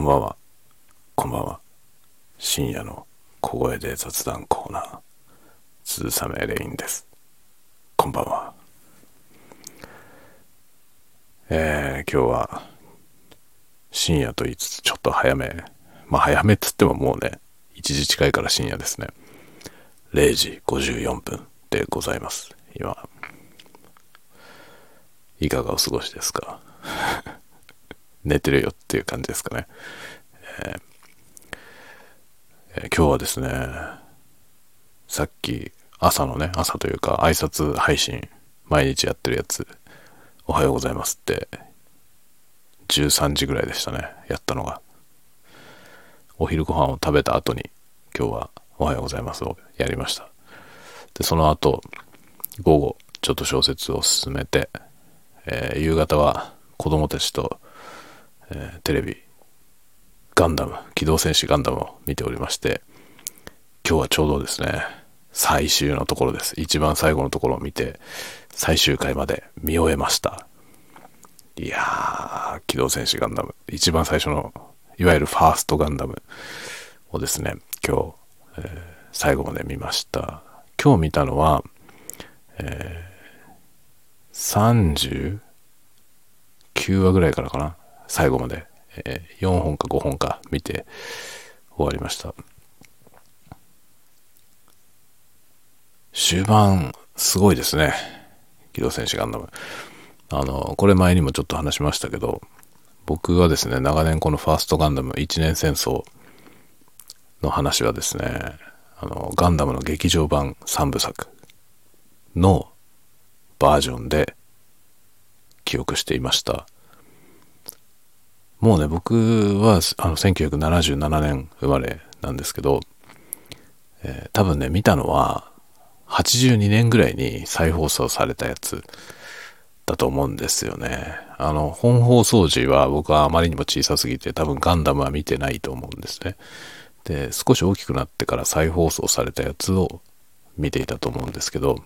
こんばんは。こんばんは。深夜の小声で雑談コーナー、鈴雨レインです。こんばんは。えー、今日は深夜と言いつつちょっと早め。まあ早めっつってももうね、1時近いから深夜ですね。0時54分でございます。今。いかがお過ごしですか？寝てるよっていう感じですかね。えーえー、今日はですね、さっき朝のね、朝というか挨拶配信、毎日やってるやつ、おはようございますって、13時ぐらいでしたね、やったのが。お昼ご飯を食べた後に、今日はおはようございますをやりました。で、その後、午後、ちょっと小説を進めて、えー、夕方は子供たちとえー、テレビ、ガンダム、機動戦士ガンダムを見ておりまして、今日はちょうどですね、最終のところです。一番最後のところを見て、最終回まで見終えました。いやー、機動戦士ガンダム、一番最初の、いわゆるファーストガンダムをですね、今日、えー、最後まで見ました。今日見たのは、えー、39話ぐらいからかな。最後まで、えー、4本か5本か見て終わりました。終盤、すごいですね。機動戦士ガンダム。あの、これ前にもちょっと話しましたけど、僕がですね、長年このファーストガンダム一年戦争の話はですね、あの、ガンダムの劇場版3部作のバージョンで記憶していました。もうね、僕はあの1977年生まれなんですけど、えー、多分ね、見たのは82年ぐらいに再放送されたやつだと思うんですよね。あの、本放送時は僕はあまりにも小さすぎて多分ガンダムは見てないと思うんですね。で、少し大きくなってから再放送されたやつを見ていたと思うんですけど、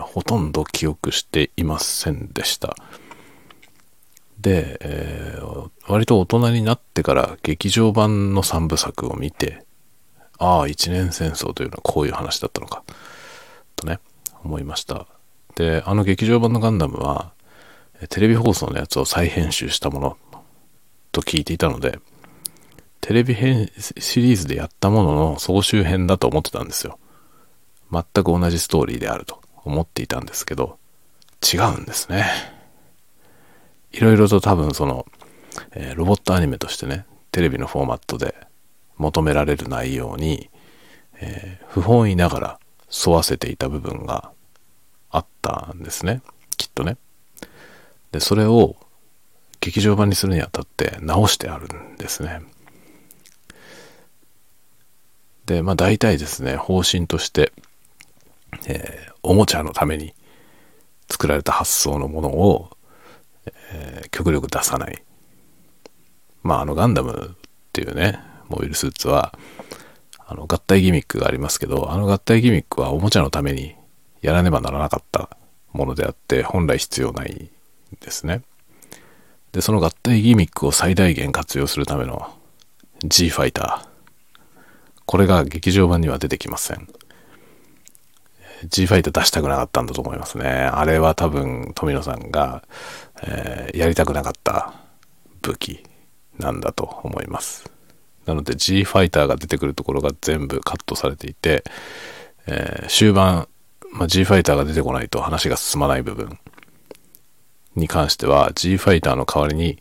ほとんど記憶していませんでした。で、えー、割と大人になってから劇場版の3部作を見て、ああ、一年戦争というのはこういう話だったのか、とね、思いました。で、あの劇場版のガンダムは、テレビ放送のやつを再編集したものと聞いていたので、テレビ編シリーズでやったものの総集編だと思ってたんですよ。全く同じストーリーであると思っていたんですけど、違うんですね。いろいろと多分その、えー、ロボットアニメとしてね、テレビのフォーマットで求められる内容に、えー、不本意ながら沿わせていた部分があったんですね。きっとね。で、それを劇場版にするにあたって直してあるんですね。で、まあ大体ですね、方針として、えー、おもちゃのために作られた発想のものをえー、極力出さない。まあ、あのガンダムっていうね、モビルスーツは、あの合体ギミックがありますけど、あの合体ギミックはおもちゃのためにやらねばならなかったものであって、本来必要ないんですね。で、その合体ギミックを最大限活用するための G ファイター。これが劇場版には出てきません。G ファイター出したくなかったんだと思いますね。あれは多分富野さんが、えー、やりたくなかった武器なんだと思います。なので G ファイターが出てくるところが全部カットされていて、えー、終盤、まあ、G ファイターが出てこないと話が進まない部分に関しては G ファイターの代わりに、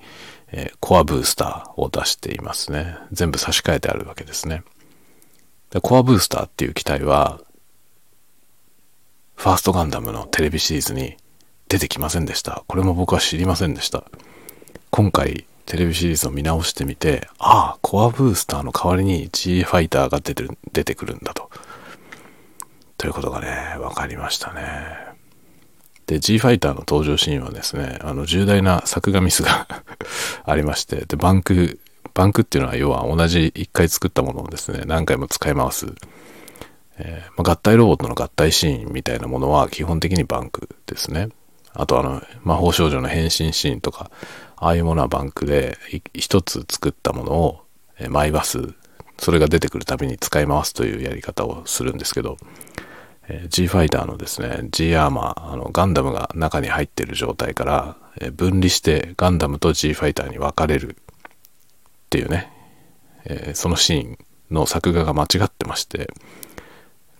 えー、コアブースターを出していますね。全部差し替えてあるわけですね。でコアブースターっていう機体はファーストガンダムのテレビシリーズに出てきませんでした。これも僕は知りませんでした。今回テレビシリーズを見直してみて、ああ、コアブースターの代わりに G ファイターが出てる、出てくるんだと。ということがね、分かりましたね。で、G ファイターの登場シーンはですね、あの重大な作画ミスが ありまして、で、バンク、バンクっていうのは要は同じ一回作ったものをですね、何回も使い回すえー、まあ、合体ロボットの合体シーンみたいなものは基本的にバンクですね。あとあの、魔法少女の変身シーンとか、ああいうものはバンクで一つ作ったものをマイバスそれが出てくるたびに使い回すというやり方をするんですけど、え G ファイターのですね G アーマーあのガンダムが中に入っている状態から、え分離してガンダムと G ファイターに分かれるっていうね、え、そのシーンの作画が間違ってまして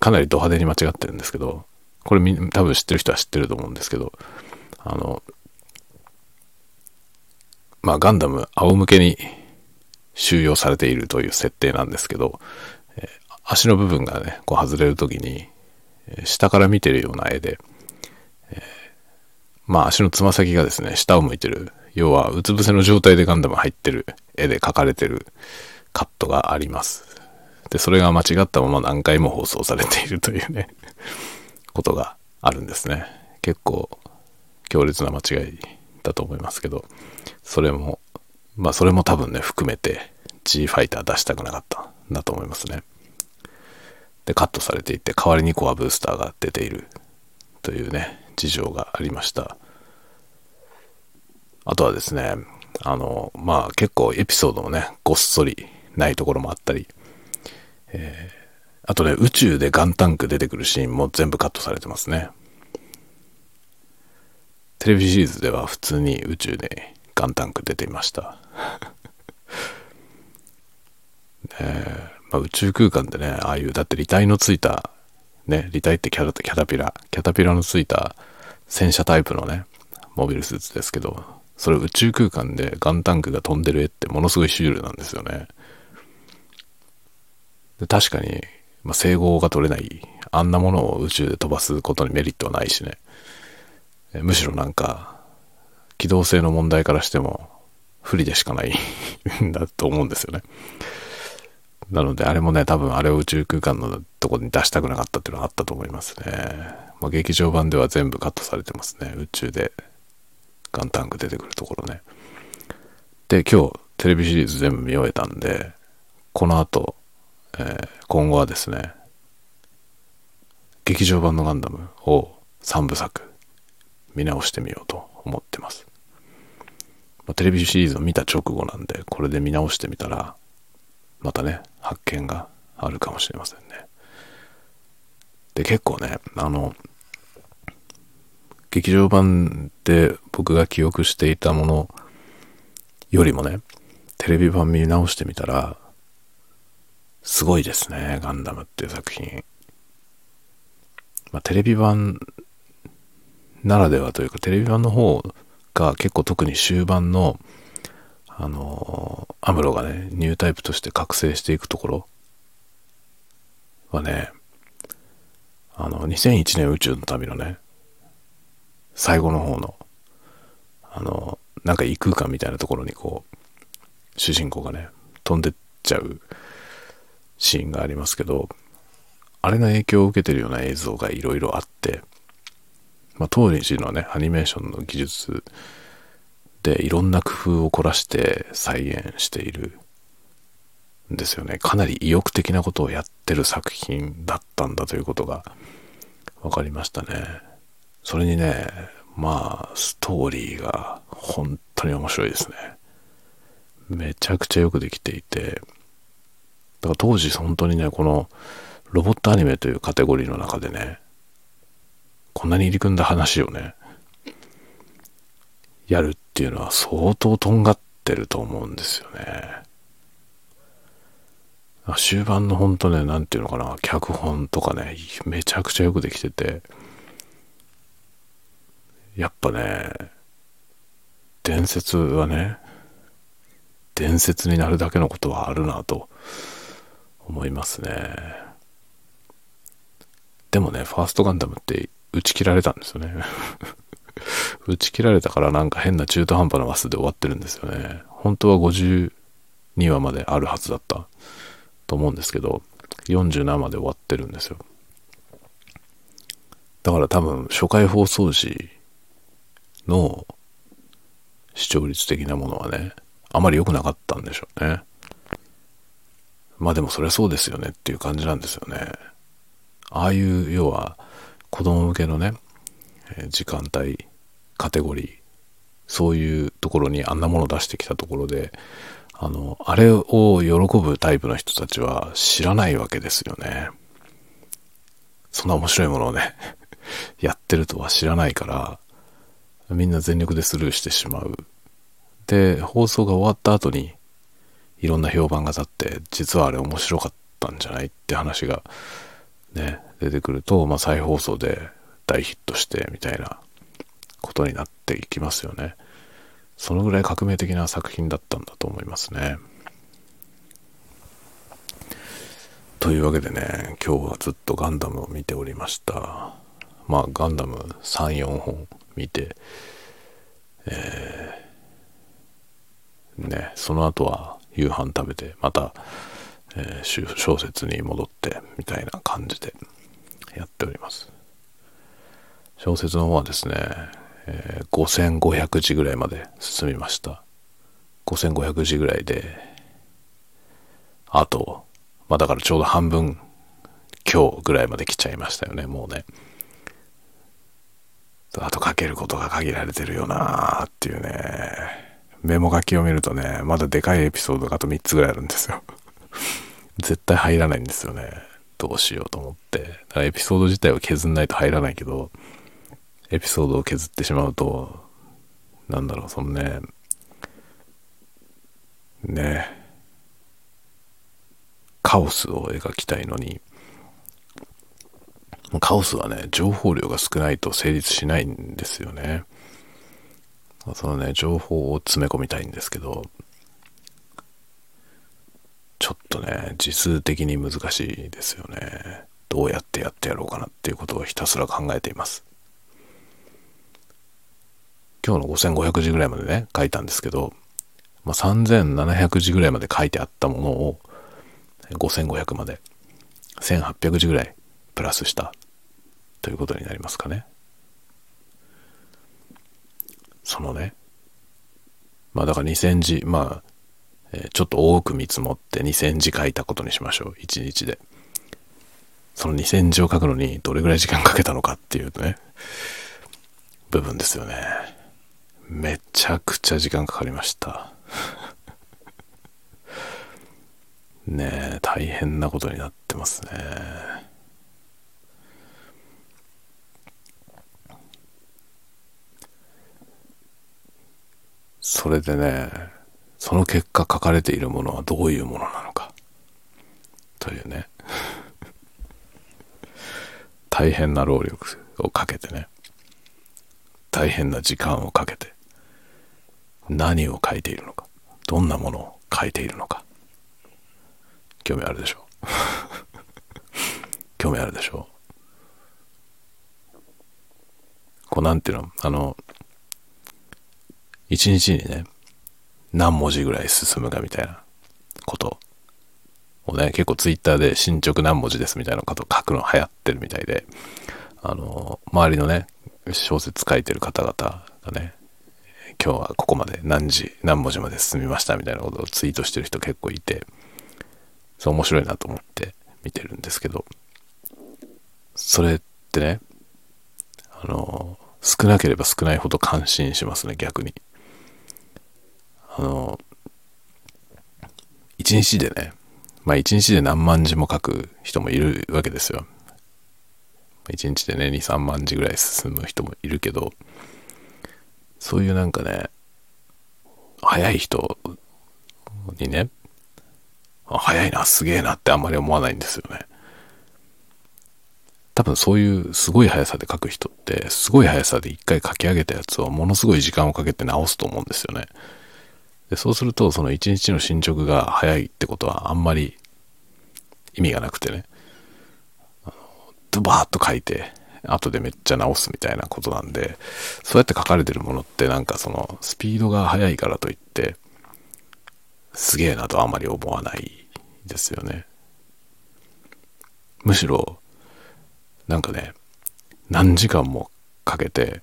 かなりド派手に間違ってるんですけどこれ多分知ってる人は知ってると思うんですけどあのまあガンダム仰向けに収容されているという設定なんですけど、え、足の部分がねこう外れる時に、下から見てるような絵で、えー、まあ足のつま先がですね下を向いてる要はうつ伏せの状態でガンダム入ってる絵で描かれてるカットがあります。でそれが間違ったまま何回も放送されているというねことがあるんですね結構強烈な間違いだと思いますけどそれもまあそれも多分ね、含めて G ファイター出したくなかったんだと思いますね。で、カットされていて、代わりにコアブースターが出ているというね、事情がありました。あとはですね、あの、まあ結構エピソードもね、ごっそりないところもあったり、えー、あとね、宇宙でガンタンク出てくるシーンも全部カットされてますね。テレビシリーズでは普通に宇宙でガンタンク出ていました。えまあ、宇宙空間でね、ああいう、だって履体のついた、ね、履体ってキャラキャタピラ、キャタピラのついた戦車タイプのね、モビルスーツですけど、それ宇宙空間でガンタンクが飛んでる絵ってものすごいシュールなんですよね。確かに、まあ、整合が取れない、あんなものを宇宙で飛ばすことにメリットはないしね。むしろなんか、機動性の問題からしても不利でしかないん だと思うんですよね。なのであれもね、多分あれを宇宙空間のとこに出したくなかったっていうのはあったと思いますね。まあ、劇場版では全部カットされてますね。宇宙でガンタンク出てくるところね。で、今日テレビシリーズ全部見終えたんで、この後、えー、今後はですね、劇場版のガンダムを3部作見直してみようと思ってます。まあ、テレビシリーズを見た直後なんで、これで見直してみたら、またね、発見があるかもしれませんね。で、結構ね、あの、劇場版で僕が記憶していたものよりもね、テレビ版見直してみたら、すごいですね、ガンダムっていう作品。まあ、テレビ版ならではというか、テレビ版の方が結構特に終盤の、あのアムロがね、ニュータイプとして覚醒していくところはね、あの、2001年宇宙の旅のね、最後の方の、あの、なんか異空間みたいなところにこう、主人公がね、飛んでっちゃうシーンがありますけど、あれの影響を受けてるような映像がいろいろあって、まあ、当時のね、アニメーションの技術でいろんな工夫を凝らして再現しているんですよね。かなり意欲的なことをやってる作品だったんだということが分かりましたね。それにね、まあ、ストーリーが本当に面白いですね。めちゃくちゃよくできていて、だから当時本当にね、このロボットアニメというカテゴリーの中でね、こんなに入り組んだ話をね、やるっていうのは相当とんがってると思うんですよね。終盤のほんとね、なんていうのかな、脚本とかね、めちゃくちゃよくできてて、やっぱね、伝説はね、伝説になるだけのことはあるなと思いますね。でもね、ファーストガンダムって打ち切られたんですよね。打ち切られたからなんか変な中途半端な話数で終わってるんですよね。本当は52話まであるはずだったと思うんですけど、47まで終わってるんですよ。だから多分初回放送時の視聴率的なものはね、あまり良くなかったんでしょうね。まあでもそりゃそうですよねっていう感じなんですよね。ああいう要は子供向けのね、時間帯、カテゴリーそういうところにあんなもの出してきたところで、あの、あれを喜ぶタイプの人たちは知らないわけですよね。そんな面白いものをね、やってるとは知らないから、みんな全力でスルーしてしまう。で、放送が終わった後に、いろんな評判が立って、実はあれ面白かったんじゃないって話がね、出てくると、まあ、再放送で大ヒットしてみたいなことになっていきますよね。そのぐらい革命的な作品だったんだと思いますね。というわけでね、今日はずっとガンダムを見ておりました。まあ、ガンダム3、4本見て、えー、ね、その後は夕飯食べて、また、えー、小説に戻ってみたいな感じでやっております。小説の方はですね、えー、5500字ぐらいまで進みました。5500字ぐらいで、あと、まあだからちょうど半分今日ぐらいまで来ちゃいましたよね、もうね。あと書けることが限られてるよなーっていうね。メモ書きを見るとね、まだでかいエピソードがあと3つぐらいあるんですよ。絶対入らないんですよね。どうしようと思って。だからエピソード自体を削んないと入らないけど、エピソードを削ってしまうと、なんだろう、そのね、ね、カオスを描きたいのに、カオスはね、情報量が少ないと成立しないんですよね。そのね、情報を詰め込みたいんですけど、ちょっとね、字数的に難しいですよね。どうやってやってやろうかなっていうことをひたすら考えています。今日の5500字ぐらいまでね、書いたんですけど、まあ、3700字ぐらいまで書いてあったものを、5500まで、1800字ぐらいプラスしたということになりますかね。そのね、まあだから2000字、まあ、えー、ちょっと多く見積もって2000字書いたことにしましょう。1日で。その2000字を書くのにどれぐらい時間かけたのかっていうね、部分ですよね。めちゃくちゃ時間かかりました。ねえ、大変なことになってますね。それでね、その結果書かれているものはどういうものなのか。というね。大変な労力をかけてね。大変な時間をかけて。何を書いているのか。どんなものを書いているのか。興味あるでしょう？興味あるでしょう？こうなんていうの？あの、一日にね、何文字ぐらい進むかみたいなこと。をね、結構ツイッターで進捗何文字ですみたいなことを書くの流行ってるみたいで、あの、周りのね、小説書いてる方々がね、今日はここまで何時、何文字まで進みましたみたいなことをツイートしてる人結構いて、そう面白いなと思って見てるんですけど、それってね、あの、少なければ少ないほど感心しますね、逆に。あの、一日でね、まあ一日で何万字も書く人もいるわけですよ。一日でね、2、3万字ぐらい進む人もいるけど、そういうなんかね、早い人にね、早いな、すげえなってあんまり思わないんですよね。多分そういうすごい速さで書く人って、すごい速さで一回書き上げたやつをものすごい時間をかけて直すと思うんですよね。でそうするとその一日の進捗が早いってことはあんまり意味がなくてね。ドバーッと書いて後でめっちゃ直すみたいなことなんでそうやって書かれてるものってなんかそのスピードが速いからといってすげえなとあんまり思わないですよね。むしろなんかね何時間もかけて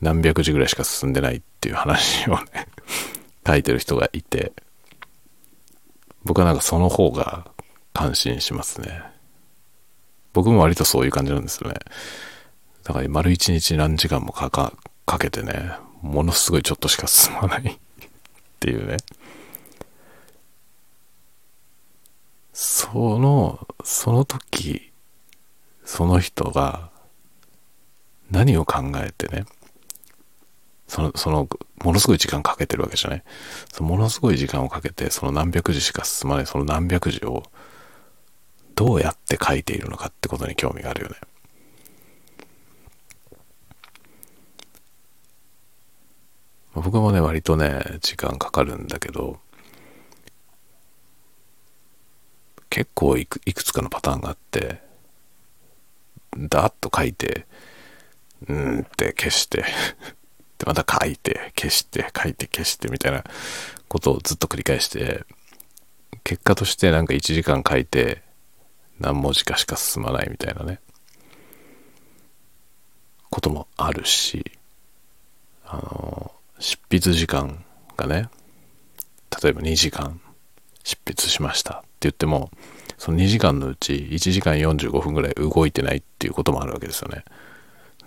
何百字ぐらいしか進んでないっていう話をね書いてる人がいて、僕はなんかその方が感心しますね。僕も割とそういう感じなんですよね。だから丸一日何時間もかか、かけてね、ものすごいちょっとしか進まない っていうね。その、その時、その人が何を考えてね、その、その、ものすごい時間かけてるわけじゃない？そのものすごい時間をかけて、その何百字しか進まない、その何百字をどうやって書いているのかってことに興味があるよね。僕もね、割とね、時間かかるんだけど、結構いくいくつかのパターンがあって、ダーッと書いて、うんって消してで、また書いて、消して、書いて、消してみたいなことをずっと繰り返して、結果としてなんか1時間書いて、何文字かしか進まないみたいなね、こともあるし、あの、執筆時間がね、例えば2時間執筆しましたって言っても、その2時間のうち1時間45分ぐらい動いてないっていうこともあるわけですよね。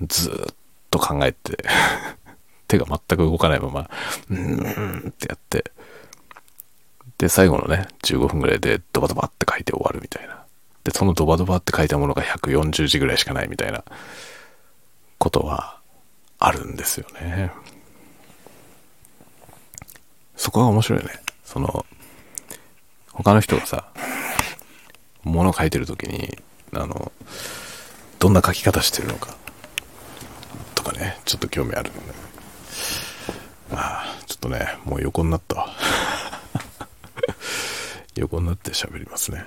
ずっと考えて手が全く動かないまま、うーんってやって、で、最後のね、15分ぐらいでドバドバって書いて終わるみたいな。で、そのドバドバって書いたものが140字ぐらいしかないみたいなことはあるんですよね。そこが面白いよね。その、他の人がさ、物書いてる時に、あの、どんな書き方してるのか、とかね、ちょっと興味あるんで。ああ、ちょっとね、もう横になった。横になって喋りますね。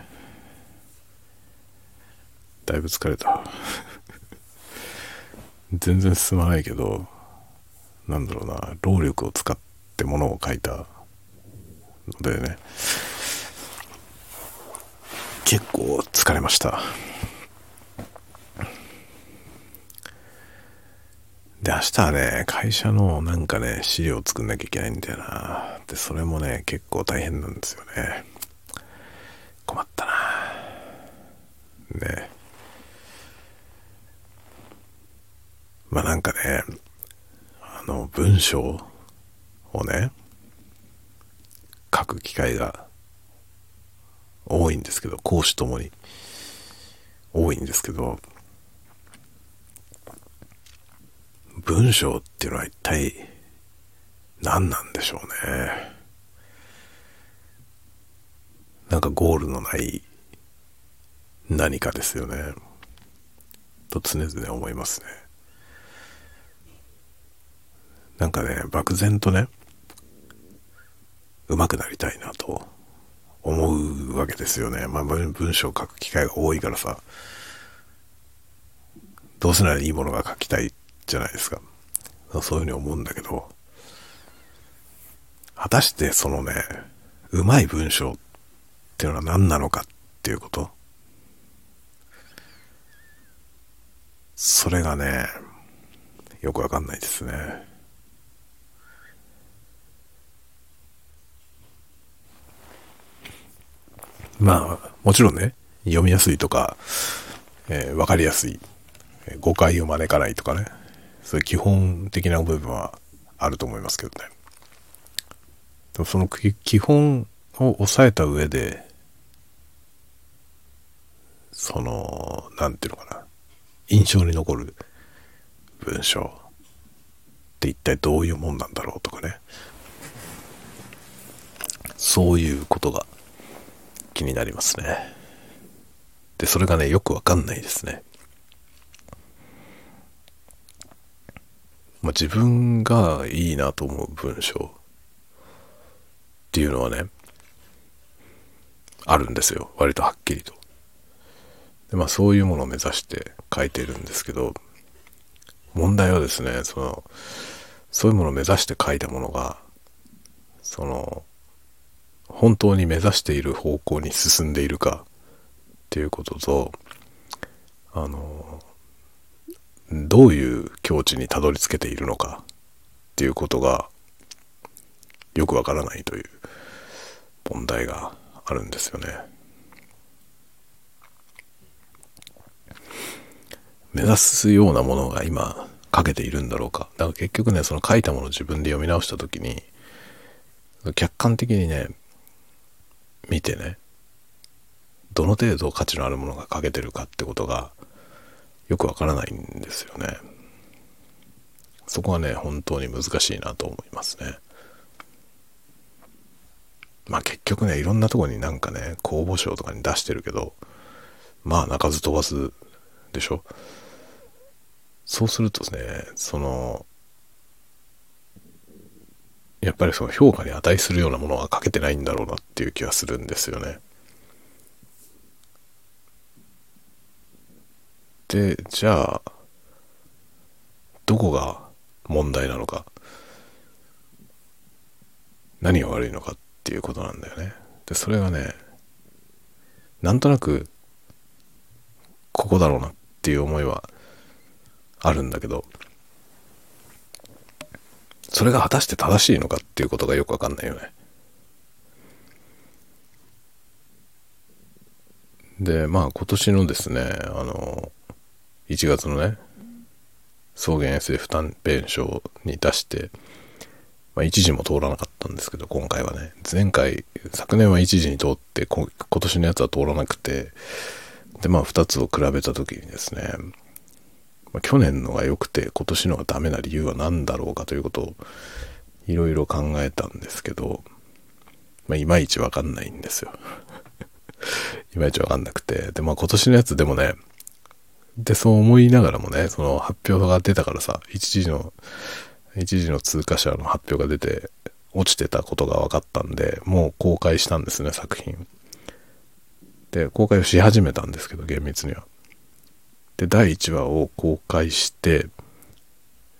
だいぶ疲れた。全然進まないけど、なんだろうな、労力を使ってものを書いたのでね結構疲れましたで明日はね会社のなんかね資料を作んなきゃいけないんだよな。でそれもね結構大変なんですよね。困ったな。ね。まあなんかねあの文章をね、書く機会が多いんですけど、講師ともに多いんですけど、文章っていうのは一体何なんでしょうね。なんかゴールのない何かですよね。と常々思いますね。なんかね、漠然とね、上手くなりたいなと思うわけですよね。まあ文章を書く機会が多いからさ、どうせならいいものが書きたいじゃないですか。そういうふうに思うんだけど、果たしてそのね、うまい文章っていうのは何なのかっていうこと。それがね、よくわかんないですね。まあ、もちろんね、読みやすいとか、えー、わかりやすい、誤解を招かないとかね、そういう基本的な部分はあると思いますけどね。でもその基本を抑えた上で、その、なんていうのかな、印象に残る文章って一体どういうもんなんだろうとかね。そういうことが気になりますね。で、それがね、よくわかんないですね。まあ、自分がいいなと思う文章っていうのはね、あるんですよ。割とはっきりと。で、まあそういうものを目指して書いてるんですけど、問題はですね、その、そういうものを目指して書いたものが、その、本当に目指している方向に進んでいるかっていうこととあのどういう境地にたどり着けているのかっていうことがよくわからないという問題があるんですよね。目指すようなものが今書けているんだろうか。だから結局ね、その書いたものを自分で読み直した時に、客観的にね、見てね、どの程度価値のあるものが書けてるかってことがよくわからないんですよね。そこはね、本当に難しいなと思いますね。まあ結局ね、いろんなとこになんかね、公募賞とかに出してるけど、まあ鳴かず飛ばすでしょ。そうするとね、その、やっぱりその評価に値するようなものは書けてないんだろうなっていう気はするんですよね。で、じゃあ、どこが問題なのか、何が悪いのかっていうことなんだよね。で、それがね、なんとなく、ここだろうなっていう思いはあるんだけど、それが果たして正しいのかっていうことがよくわかんないよね。で、まあ今年のですね、あの、1月のね、草原 SF 短編賞に出して、まあ、一時も通らなかったんですけど、今回はね、前回、昨年は一時に通って、今年のやつは通らなくて、で、まあ、二つを比べた時にですね、まあ、去年のが良くて、今年のがダメな理由は何だろうかということを、いろいろ考えたんですけど、まあ、いまいちわかんないんですよ。いまいちわかんなくて。で、まあ、今年のやつでもね、で、そう思いながらもね、その発表が出たからさ、一時の、一時の通過者の発表が出て、落ちてたことが分かったんで、もう公開したんですね、作品。で、公開をし始めたんですけど、厳密には。で、第1話を公開して、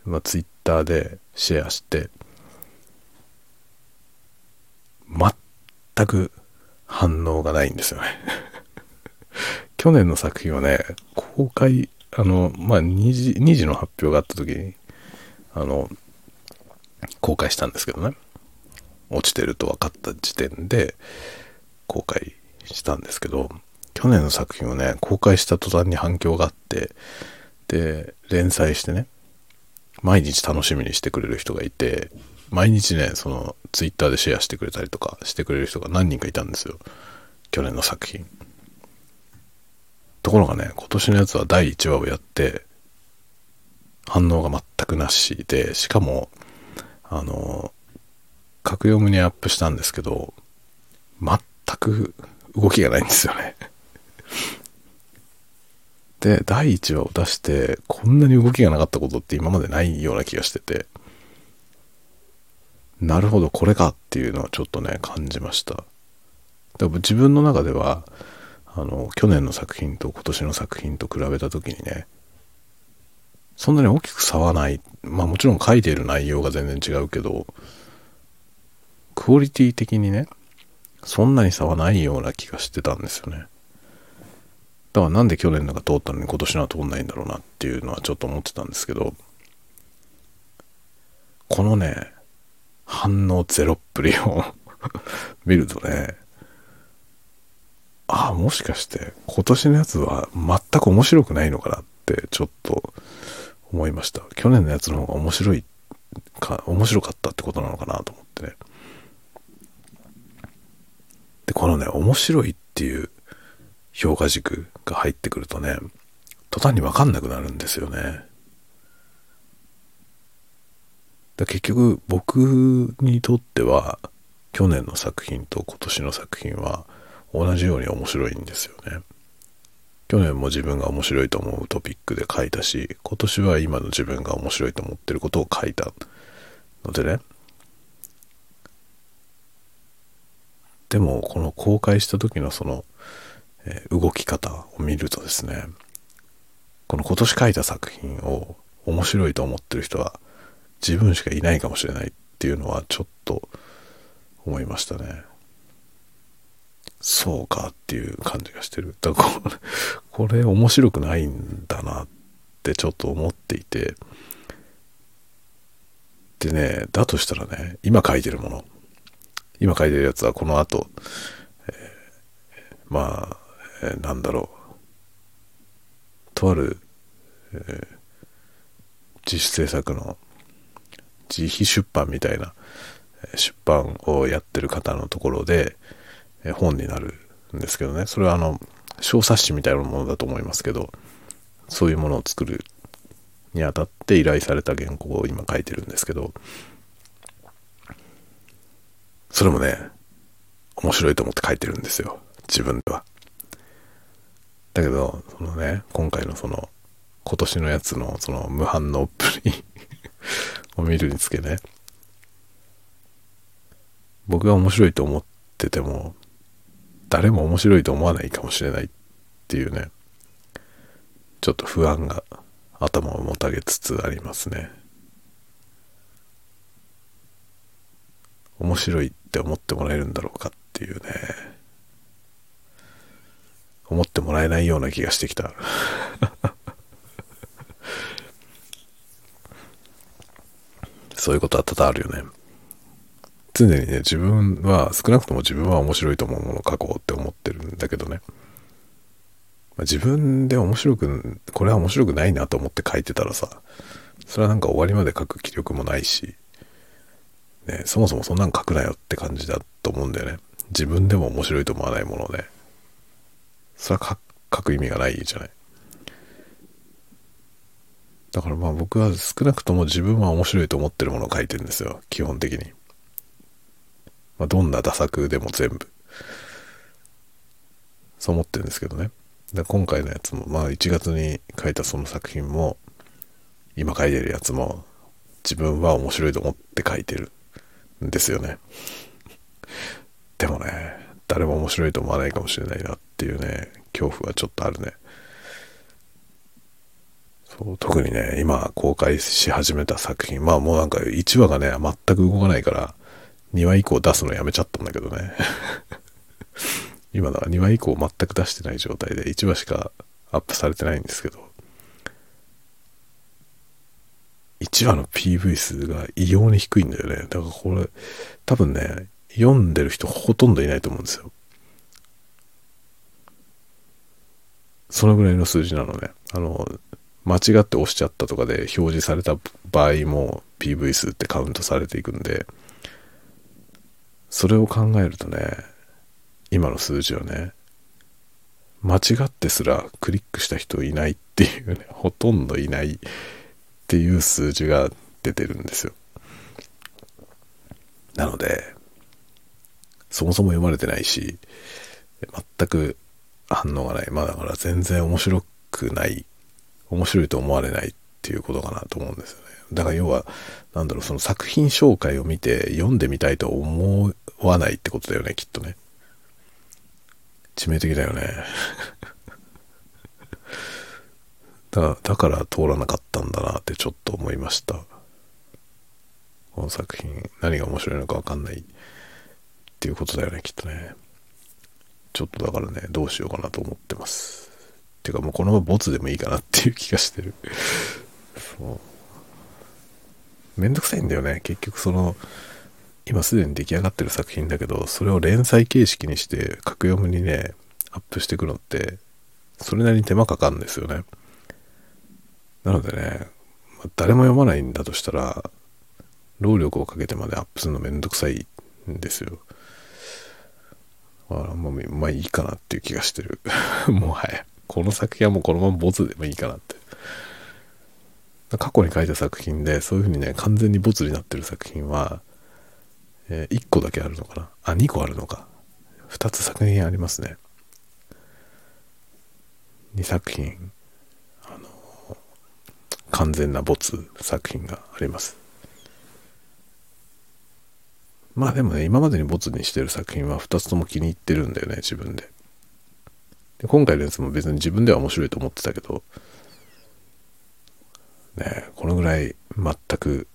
まあ、ツイッターでシェアして、全く反応がないんですよね去年の作品はね、公開、あの、まあ、2時、2時の発表があった時に、あの、公開したんですけどね。落ちてると分かった時点で公開したんですけど、去年の作品をね、公開した途端に反響があって、で、連載してね、毎日楽しみにしてくれる人がいて、毎日ね、その、ツイッターでシェアしてくれたりとかしてくれる人が何人かいたんですよ。去年の作品。ところがね、今年のやつは第1話をやって、反応が全くなしで、しかも、あの、格読むにアップしたんですけど、全く動きがないんですよね。で、第1話を出して、こんなに動きがなかったことって今までないような気がしてて、なるほど、これかっていうのはちょっとね、感じました。でも自分の中では、あの、去年の作品と今年の作品と比べた時にね、そんなに大きく差はない。まあもちろん書いている内容が全然違うけど、クオリティ的にね、そんなに差はないような気がしてたんですよね。だからなんで去年のが通ったのに今年のは通んないんだろうなっていうのはちょっと思ってたんですけど、このね、反応ゼロっぷりを 見るとね、ああ、もしかして今年のやつは全く面白くないのかなってちょっと思いました。去年のやつの方が面白いか、面白かったってことなのかなと思ってね。で、このね、面白いっていう評価軸が入ってくるとね、途端にわかんなくなるんですよね。だ結局僕にとっては去年の作品と今年の作品は同じように面白いんですよね。去年も自分が面白いと思うトピックで書いたし、今年は今の自分が面白いと思ってることを書いたのでね。でも、この公開した時のその、え、動き方を見るとですね、この今年書いた作品を面白いと思ってる人は自分しかいないかもしれないっていうのはちょっと思いましたね。そうかっていう感じがしてる。だからこれ、これ面白くないんだなってちょっと思っていて、でね、だとしたらね、今書いてるもの、今書いてるやつはこの後、えー、まあ、えー、なんだろう、とある、えー、自主制作の自費出版みたいな出版をやってる方のところで本になるんですけどね。それはあの小冊子みたいなものだと思いますけどそういうものを作るにあたって依頼された原稿を今書いてるんですけどそれもね面白いと思って書いてるんですよ。自分では。だけどそのね今回のその今年のやつのその無反応っぷり を見るにつけね僕が面白いと思ってても誰も面白いと思わないかもしれないっていうねちょっと不安が頭をもたげつつありますね。面白いって思ってもらえるんだろうかっていうね。思ってもらえないような気がしてきた。そういうことは多々あるよね。常にね自分は少なくとも自分は面白いと思うものを書こうって思ってるんだけどね。ま自分で面白くこれは面白くないなと思って書いてたらさそれはなんか終わりまで書く気力もないし、ね、そもそもそんなん書くなよって感じだと思うんだよね。自分でも面白いと思わないもので。それは書く意味がないじゃない。だからまあ僕は少なくとも自分は面白いと思ってるものを書いてるんですよ。基本的に。まあ、どんな打作でも全部。そう思ってるんですけどね。で今回のやつもまあ1月に書いたその作品も今書いてるやつも自分は面白いと思って書いてる。んですよね。でもね誰も面白いと思わないかもしれないなっていうね恐怖はちょっとあるね。そう特にね今公開し始めた作品まあもうなんか1話がね全く動かないから2話以降出すのやめちゃったんだけどね。今だ2話以降全く出してない状態で1話しかアップされてないんですけど。1話の PV 数が異様に低いんだよね。だからこれ多分ね読んでる人ほとんどいないと思うんですよ。そのぐらいの数字なのね。あの間違って押しちゃったとかで表示された場合も PV 数ってカウントされていくんで。それを考えるとね、今の数字はね、間違ってすらクリックした人いないっていうね、ほとんどいないっていう数字が出てるんですよ。なので、そもそも読まれてないし、全く反応がない。まあだから全然面白くない、面白いと思われないっていうことかなと思うんですよね。だから要は、なんだろう、その作品紹介を見て読んでみたいと思わないってことだよね、きっとね。致命的だよね。だだから通らなかったんだなってちょっと思いました。この作品、何が面白いのかわかんないっていうことだよね、きっとね。ちょっとだからね、どうしようかなと思ってます。てかもうこのままボツでもいいかなっていう気がしてる。そう。めんどくさいんだよね。結局その、今すでに出来上がってる作品だけど、それを連載形式にして格読むにね、アップしていくのって、それなりに手間かかるんですよね。なのでね、誰も読まないんだとしたら、労力をかけてまでアップするのめんどくさいんですよ。あまあ、まあいいかなっていう気がしてる。もはや。この作品はもうこのままボツでもいいかなって。過去に書いた作品で、そういう風にね、完全にボツになってる作品は、えー、1個だけあるのかなあ、2個あるのか。2つ作品ありますね。2作品、あの、完全な没作品があります。まあでもね、今までに没にしてる作品は2つとも気に入ってるんだよね、自分で。で今回のやつも別に自分では面白いと思ってたけど、ね、このぐらい全く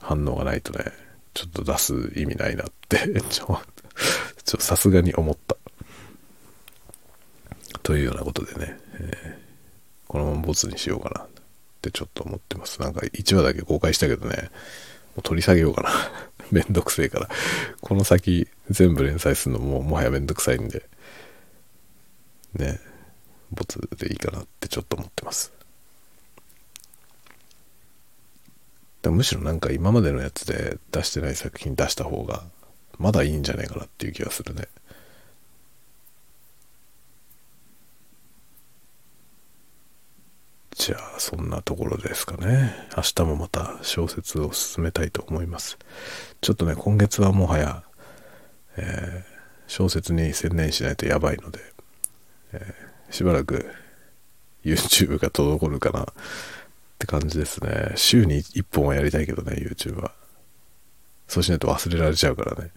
反応がないとね、ちょっと出す意味ないなって ちょ、ちょ、さすがに思った。というようなことでね、えー、このままボツにしようかなってちょっと思ってます。なんか1話だけ公開したけどね、もう取り下げようかな。めんどくせえから。この先全部連載するのももはやめんどくさいんで、ね、ボツでいいかなってちょっと思ってます。だむしろなんか今までのやつで出してない作品出した方がまだいいんじゃないかなっていう気がするね。じゃあそんなところですかね。明日もまた小説を進めたいと思います。ちょっとね今月はもはや、えー、小説に専念しないとやばいので、えー、しばらく YouTube が滞るかなって感じですね週に1本はやりたいけどね YouTube はそうしないと忘れられちゃうからね、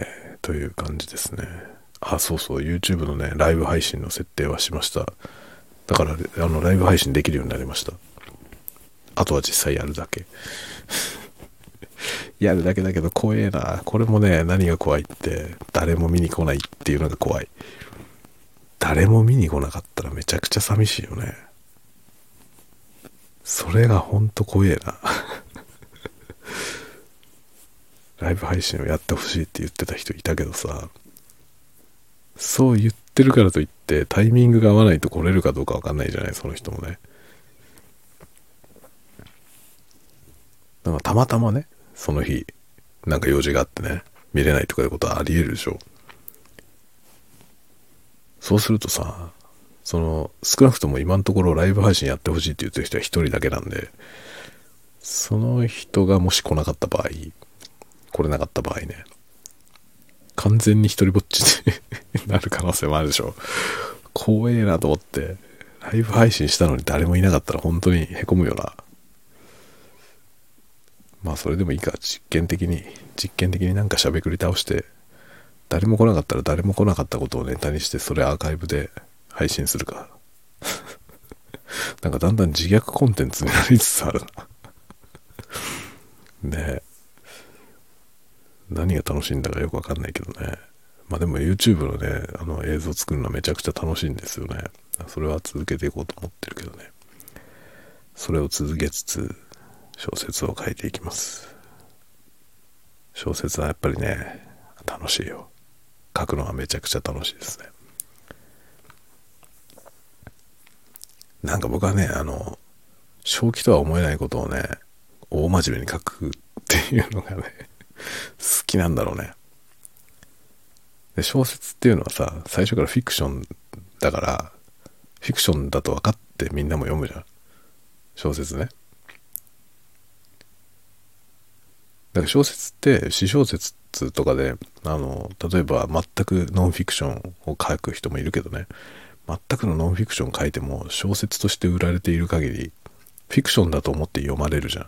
えー、という感じですねあ、そうそう、YouTube のね、ライブ配信の設定はしました。だから、あの、ライブ配信できるようになりました。あとは実際やるだけ。やるだけだけど怖えな。これもね、何が怖いって、誰も見に来ないっていうのが怖い。誰も見に来なかったらめちゃくちゃ寂しいよね。それがほんと怖えな。ライブ配信をやってほしいって言ってた人いたけどさ、そう言ってるからといってタイミングが合わないと来れるかどうかわかんないじゃないその人もねだかたまたまねその日なんか用事があってね見れないとかいうことはあり得るでしょそうするとさその少なくとも今のところライブ配信やってほしいって言ってる人は一人だけなんでその人がもし来なかった場合来れなかった場合ね完全に一人ぼっちに なる可能性もあるでしょ。怖えなと思って、ライブ配信したのに誰もいなかったら本当にへこむよな。まあそれでもいいか、実験的に、実験的になんかしゃべくり倒して、誰も来なかったら誰も来なかったことをネタにして、それアーカイブで配信するか。なんかだんだん自虐コンテンツになりつつあるな。ねえ。何が楽しいんだかよくわかんないけどね。まあでも YouTube のね、あの映像作るのはめちゃくちゃ楽しいんですよね。それは続けていこうと思ってるけどね。それを続けつつ小説を書いていきます。小説はやっぱりね、楽しいよ。書くのはめちゃくちゃ楽しいですね。なんか僕はね、あの、正気とは思えないことをね、大真面目に書くっていうのがね、好きなんだろうね。で小説っていうのはさ、最初からフィクションだから、フィクションだと分かってみんなも読むじゃん。小説ね。だから小説って詩小説とかであの例えば全くノンフィクションを書く人もいるけどね。全くのノンフィクション書いても小説として売られている限りフィクションだと思って読まれるじゃん。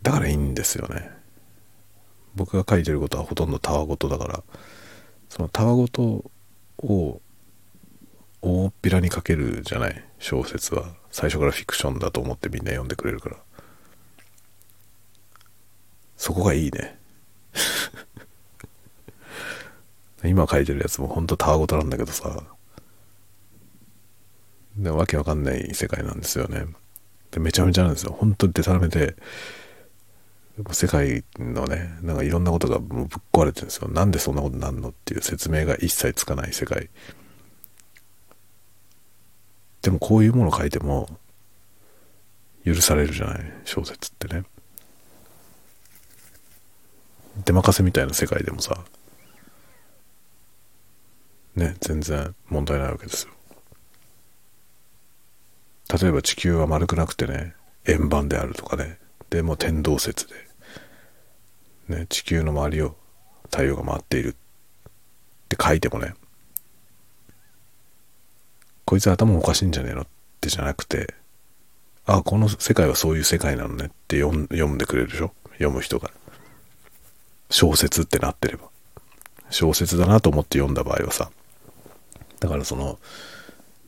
だからいいんですよね。僕が書いてることはほとんどたわごとだから。そのたわごとを大っぴらに書けるじゃない？小説は。最初からフィクションだと思ってみんな読んでくれるから。そこがいいね 今書いてるやつもほんとたわごとなんだけどさでわけわかんない世界なんですよねでめちゃめちゃなんですよ本当にデタラメで世界のね、なんかいろんなことがもうぶっ壊れてるんですよ。なんでそんなことなんのっていう説明が一切つかない世界。でもこういうもの書いても許されるじゃない？小説ってね。出任せみたいな世界でもさ、ね、全然問題ないわけですよ。例えば地球は丸くなくてね、円盤であるとかね、でも天動説で、ね、地球の周りを太陽が回っているって書いてもねこいつ頭おかしいんじゃねえのってじゃなくてああこの世界はそういう世界なのねって読んでくれるでしょ？読む人が。小説ってなってれば。小説だなと思って読んだ場合はさ。だからその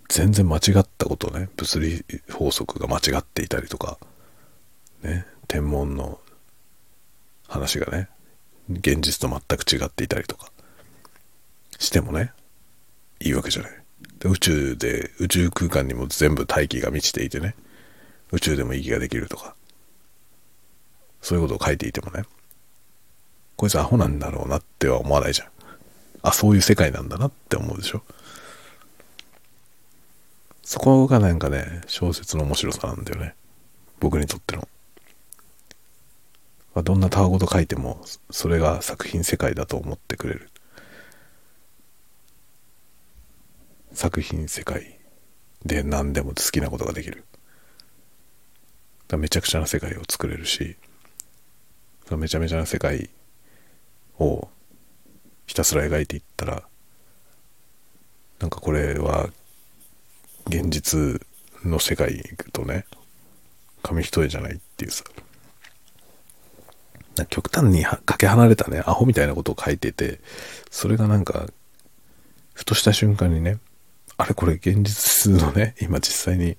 全然間違ったことね。物理法則が間違っていたりとか。ね。天文の話がね、現実と全く違っていたりとか。してもね、いいわけじゃない。で宇宙で、宇宙空間にも全部大気が満ちていてね、宇宙でも息ができるとか、そういうことを書いていてもね、こいつアホなんだろうなっては思わないじゃん。あ、そういう世界なんだなって思うでしょ。そこがなんかね、小説の面白さなんだよね。僕にとっての。まあどんなたわごと書いても、それが作品世界だと思ってくれる。作品世界で何でも好きなことができる。めちゃくちゃな世界を作れるし、めちゃめちゃな世界をひたすら描いていったら、なんかこれは現実の世界とね、紙一重じゃないっていうさ、極端にかけ離れたね、アホみたいなことを書いてて、それがなんか、ふとした瞬間にね、あれこれ現実のね、今実際に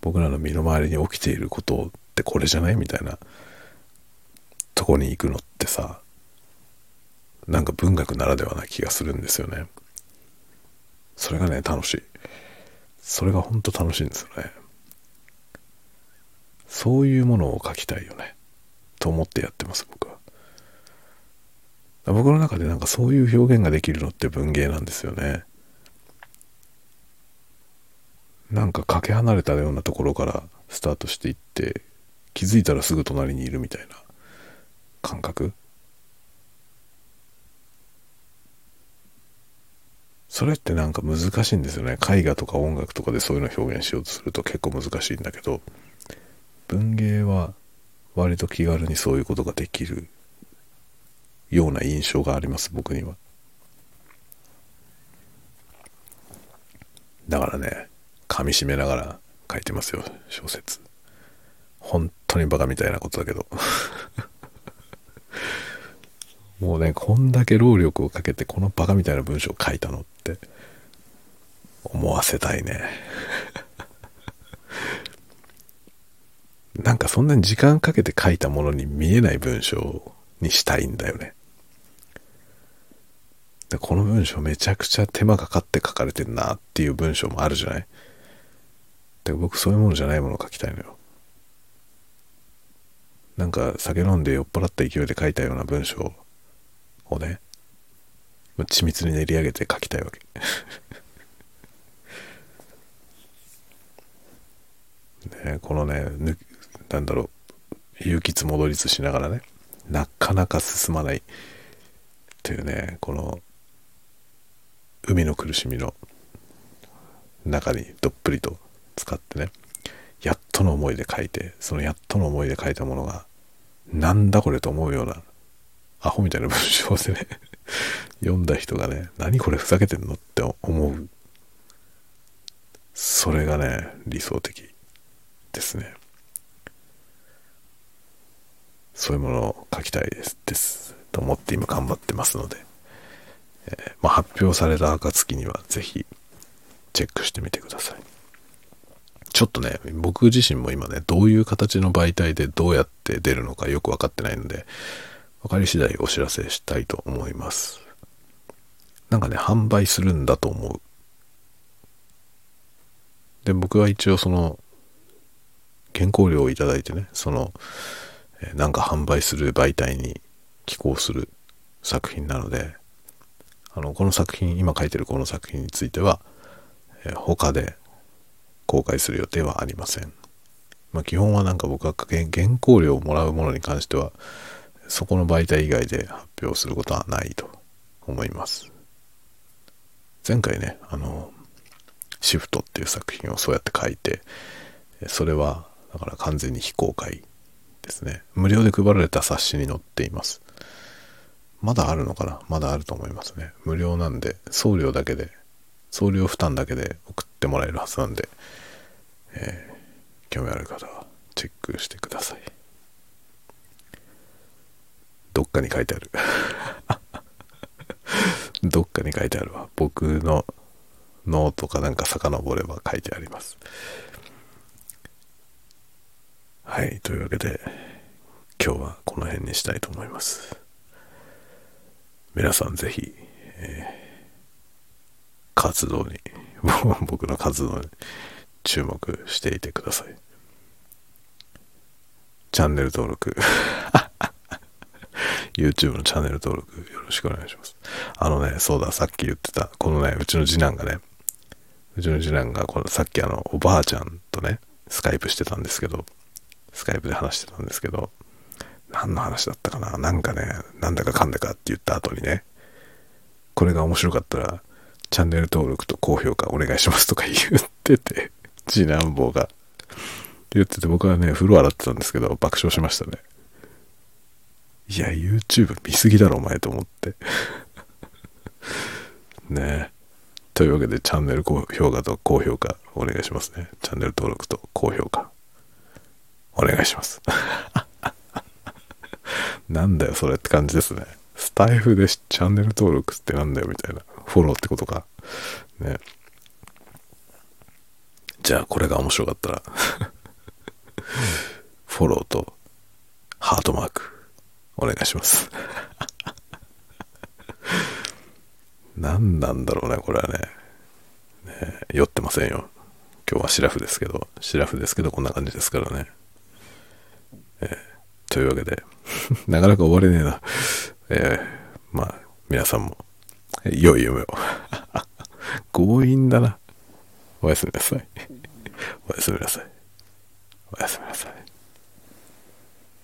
僕らの身の回りに起きていることってこれじゃないみたいなとこに行くのってさ、なんか文学ならではな気がするんですよね。それがね、楽しい。それが本当楽しいんですよね。そういうものを書きたいよね。と思ってやってます、僕は。僕の中でなんかそういう表現ができるのって文芸なんですよね。なんかかけ離れたようなところからスタートしていって気づいたらすぐ隣にいるみたいな感覚それってなんか難しいんですよね。絵画とか音楽とかでそういうのを表現しようとすると結構難しいんだけど文芸は割と気軽にそういうことができるような印象があります僕には。だからね噛みしめながら書いてますよ小説。本当にバカみたいなことだけど。もうねこんだけ労力をかけてこのバカみたいな文章を書いたのって思わせたいね なんかそんなに時間かけて書いたものに見えない文章にしたいんだよね。でこの文章めちゃくちゃ手間かかって書かれてんなっていう文章もあるじゃない？で僕そういうものじゃないものを書きたいのよ。なんか酒飲んで酔っ払った勢いで書いたような文章をね、緻密に練り上げて書きたいわけ。ね、このねなんだろう勇気つ戻りつしながらねなかなか進まないというねこの海の苦しみの中にどっぷりと使ってねやっとの思いで書いてそのやっとの思いで書いたものがなんだこれと思うようなアホみたいな文章でね 読んだ人がね何これふざけてんのって思う。それがね理想的ですね。そういうものを書きたいですですと思って今頑張ってますので、えー、まあ、発表された暁には是非チェックしてみてください。ちょっとね僕自身も今ねどういう形の媒体でどうやって出るのかよく分かってないので分かり次第お知らせしたいと思います。なんかね販売するんだと思う。で僕は一応その原稿料をいただいてねそのなんか販売する媒体に寄稿する作品なのであのこの作品今書いてるこの作品については、え他で公開する予定はありません、まあ、基本はなんか僕は原稿料をもらうものに関してはそこの媒体以外で発表することはないと思います前回ねあのシフトっていう作品をそうやって書いてそれはだから完全に非公開ですね。無料で配られた冊子に載っています。まだあるのかな？まだあると思いますね。無料なんで、送料だけで、送料負担だけで送ってもらえるはずなんで、えー、興味ある方はチェックしてください。どっかに書いてある。どっかに書いてあるわ。僕のノートかなんか遡れば書いてあります。はい、というわけで、今日はこの辺にしたいと思います。皆さんぜひ、えー、活動に、僕の活動に注目していてください。チャンネル登録 YouTube のチャンネル登録よろしくお願いします。あのね、そうだ、さっき言ってた、このね、うちの次男がね、うちの次男がこのさっきあのおばあちゃんとねスカイプしてたんですけどスカイプで話してたんですけど何の話だったかななんかねなんだかかんだかって言った後にねこれが面白かったらチャンネル登録と高評価お願いしますとか言ってて次男坊が言ってて僕はね風呂洗ってたんですけど爆笑しましたねいや YouTube 見すぎだろお前と思って。ね。えというわけでチャンネル高評価と高評価お願いしますね。チャンネル登録と高評価お願いします。なんだよそれって感じですね。スタイフでチャンネル登録ってなんだよみたいな。フォローってことか。ね。じゃあこれが面白かったら。フォローとハートマーク。お願いします。何なんだろうねこれはね。ね酔ってませんよ。今日はシラフですけど。シラフですけどこんな感じですからね、えー、というわけで。なかなか終われねえな。えー、まあ皆さんも良い夢を。強引だな。おやすみなさい。おやすみなさい。おやすみなさい。